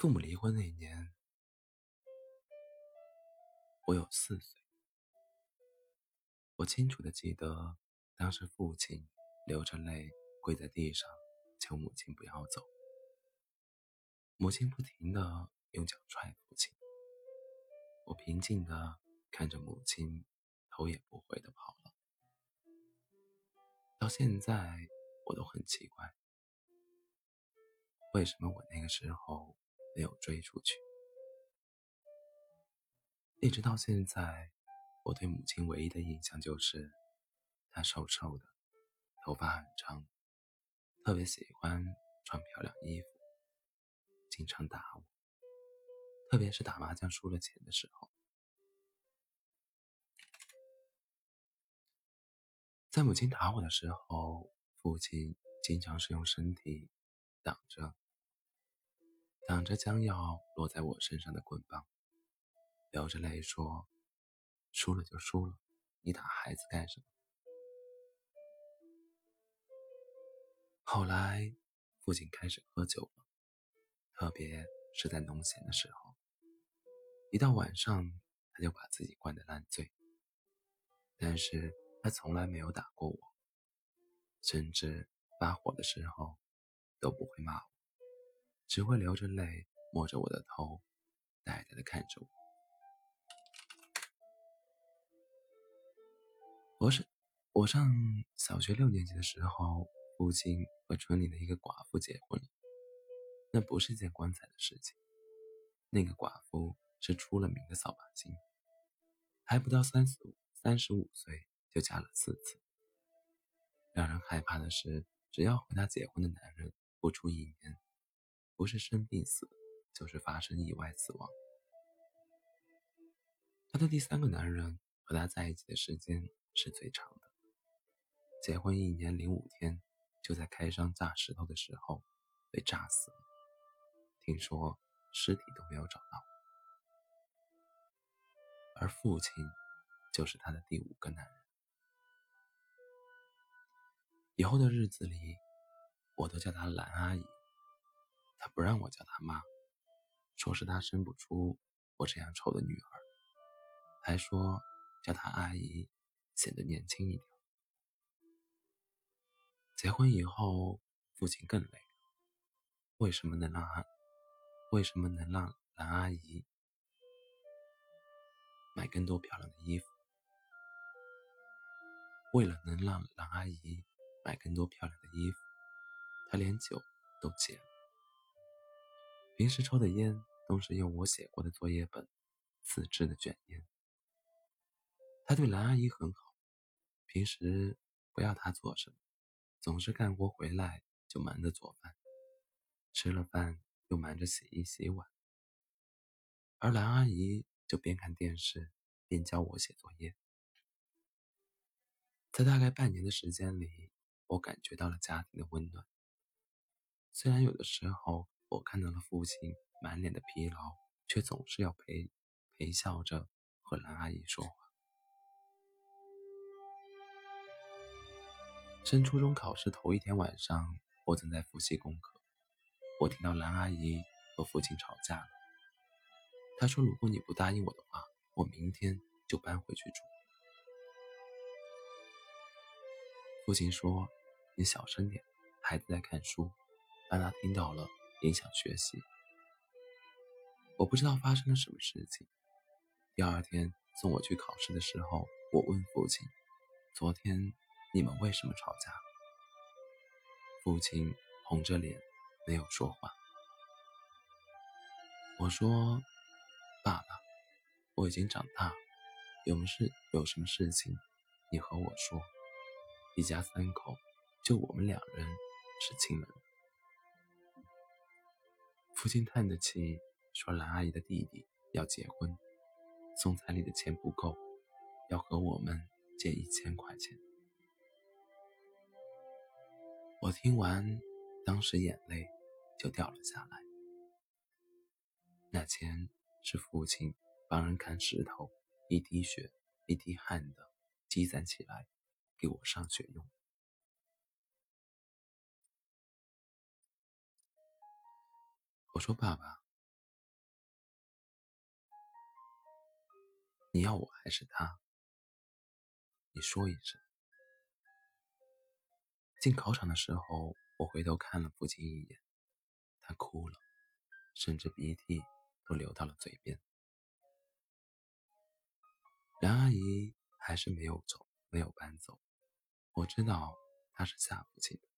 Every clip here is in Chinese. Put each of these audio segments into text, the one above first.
父母离婚那年，我有四岁。我清楚的记得，当时父亲流着泪跪在地上，求母亲不要走。母亲不停的用脚踹父亲。我平静的看着母亲，头也不回的跑了。到现在，我都很奇怪，为什么我那个时候没有追出去？一直到现在，我对母亲唯一的印象就是，她瘦瘦的，头发很长，特别喜欢穿漂亮衣服，经常打我，特别是打麻将输了钱的时候。在母亲打我的时候，父亲经常是用身体挡着，挡着将要落在我身上的棍棒，流着泪说：“输了就输了，你打孩子干什么？”后来，父亲开始喝酒了，特别是在农闲的时候，一到晚上他就把自己灌得烂醉，但是。他从来没有打过我，甚至发火的时候都不会骂我，只会流着泪摸着我的头，呆呆的看着我。我是我上小学六年级的时候，父亲和村里的一个寡妇结婚了，那不是件光彩的事情。那个寡妇是出了名的扫把星，还不到三十五三十五岁。就嫁了四次。让人害怕的是，只要和她结婚的男人不出一年，不是生病死，就是发生意外死亡。她的第三个男人和她在一起的时间是最长的，结婚一年零五天，就在开山炸石头的时候被炸死了。听说尸体都没有找到。而父亲就是她的第五个男人。以后的日子里，我都叫她兰阿姨，他不让我叫她妈，说是她生不出我这样丑的女儿，还说叫她阿姨显得年轻一点。结婚以后，父亲更累了，为什么能让为什么能让兰阿姨买更多漂亮的衣服？为了能让兰阿姨。买更多漂亮的衣服，他连酒都戒了。平时抽的烟都是用我写过的作业本自制的卷烟。他对兰阿姨很好，平时不要他做什么，总是干活回来就忙着做饭，吃了饭又忙着洗衣洗碗。而兰阿姨就边看电视边教我写作业。在大概半年的时间里。我感觉到了家庭的温暖，虽然有的时候我看到了父亲满脸的疲劳，却总是要陪陪笑着和兰阿姨说话。升初中考试头一天晚上，我正在复习功课，我听到兰阿姨和父亲吵架了。她说：“如果你不答应我的话，我明天就搬回去住。”父亲说。你小声点，孩子在看书，让他听到了影响学习。我不知道发生了什么事情。第二天送我去考试的时候，我问父亲：“昨天你们为什么吵架？”父亲红着脸没有说话。我说：“爸爸，我已经长大，有事有什么事情，你和我说。一家三口。”就我们两人是亲人。父亲叹着气说：“兰阿姨的弟弟要结婚，送彩礼的钱不够，要和我们借一千块钱。”我听完，当时眼泪就掉了下来。那钱是父亲帮人砍石头，一滴血一滴汗的积攒起来，给我上学用。我说爸爸你要我还是他？你说一声。进考场的时候我回头看了父亲一眼他哭了甚至鼻涕都流到了嘴边。梁阿姨还是没有走没有搬走我知道她是吓不起的。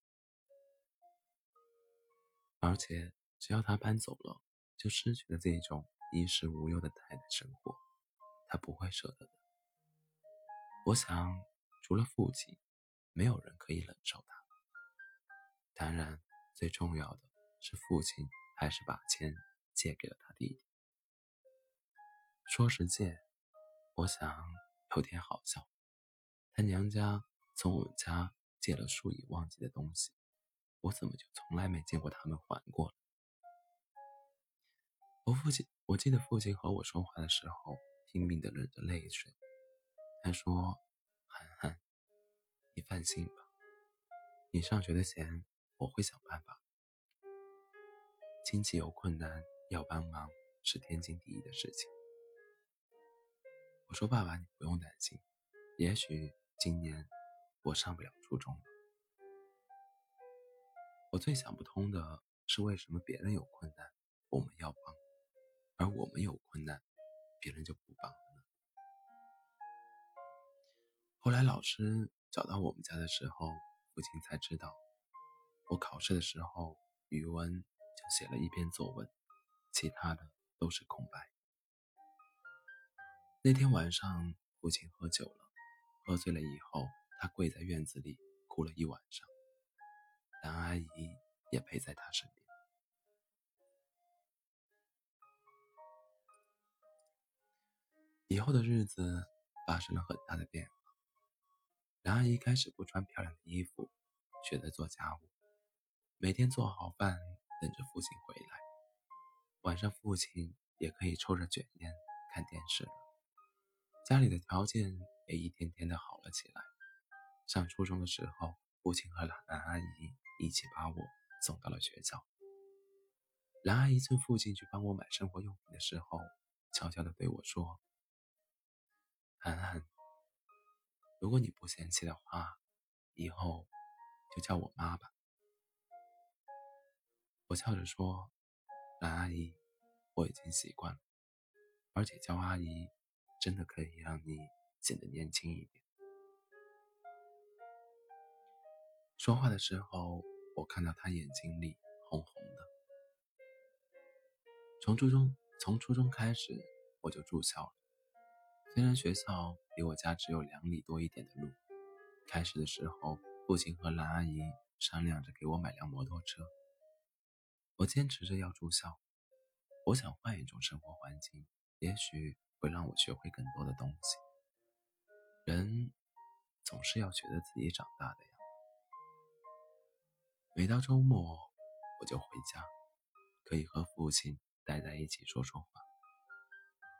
而且只要他搬走了，就失去了这种衣食无忧的太太生活，他不会舍得的。我想，除了父亲，没有人可以忍受他。当然，最重要的是父亲还是把钱借给了他弟弟。说是借。我想有点好笑，他娘家从我们家借了数以万计的东西，我怎么就从来没见过他们还过？我父亲，我记得父亲和我说话的时候，拼命的忍着泪水。他说：“涵涵，你放心吧，你上学的钱我会想办法。亲戚有困难要帮忙是天经地义的事情。”我说：“爸爸，你不用担心，也许今年我上不了初中了。我最想不通的是，为什么别人有困难我们要帮，而我们有困难别人就不帮了呢？”后来老师找到我们家的时候，父亲才知道，我考试的时候语文就写了一篇作文，其他的都是空白。那天晚上，父亲喝酒了，喝醉了以后，他跪在院子里哭了一晚上。梁阿姨也陪在他身边。以后的日子发生了很大的变化。梁阿姨开始不穿漂亮的衣服，学着做家务，每天做好饭等着父亲回来。晚上，父亲也可以抽着卷烟看电视了。家里的条件也一天天的好了起来。上初中的时候，父亲和兰阿姨一起把我送到了学校。兰阿姨趁父亲去帮我买生活用品的时候，悄悄的对我说：“涵涵，如果你不嫌弃的话，以后就叫我妈吧。”我笑着说：“兰阿姨，我已经习惯了，而且叫阿姨。”真的可以让你显得年轻一点。说话的时候，我看到他眼睛里红红的。从初中从初中开始，我就住校了。虽然学校离我家只有两里多一点的路，开始的时候，父亲和兰阿姨商量着给我买辆摩托车。我坚持着要住校，我想换一种生活环境，也许。会让我学会更多的东西。人总是要觉得自己长大的呀。每到周末，我就回家，可以和父亲待在一起说说话。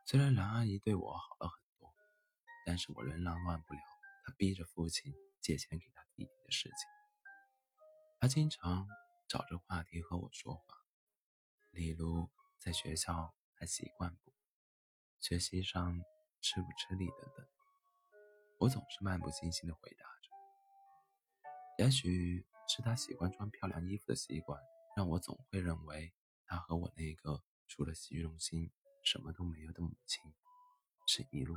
虽然兰阿姨对我好了很，但是我仍然忘不了他逼着父亲借钱给他弟弟的事情。他经常找着话题和我说话，例如在学校还习惯不？学习上吃不吃力等等，我总是漫不经心的回答着。也许是他喜欢穿漂亮衣服的习惯，让我总会认为他和我那个除了虚荣心什么都没有的母亲是一路。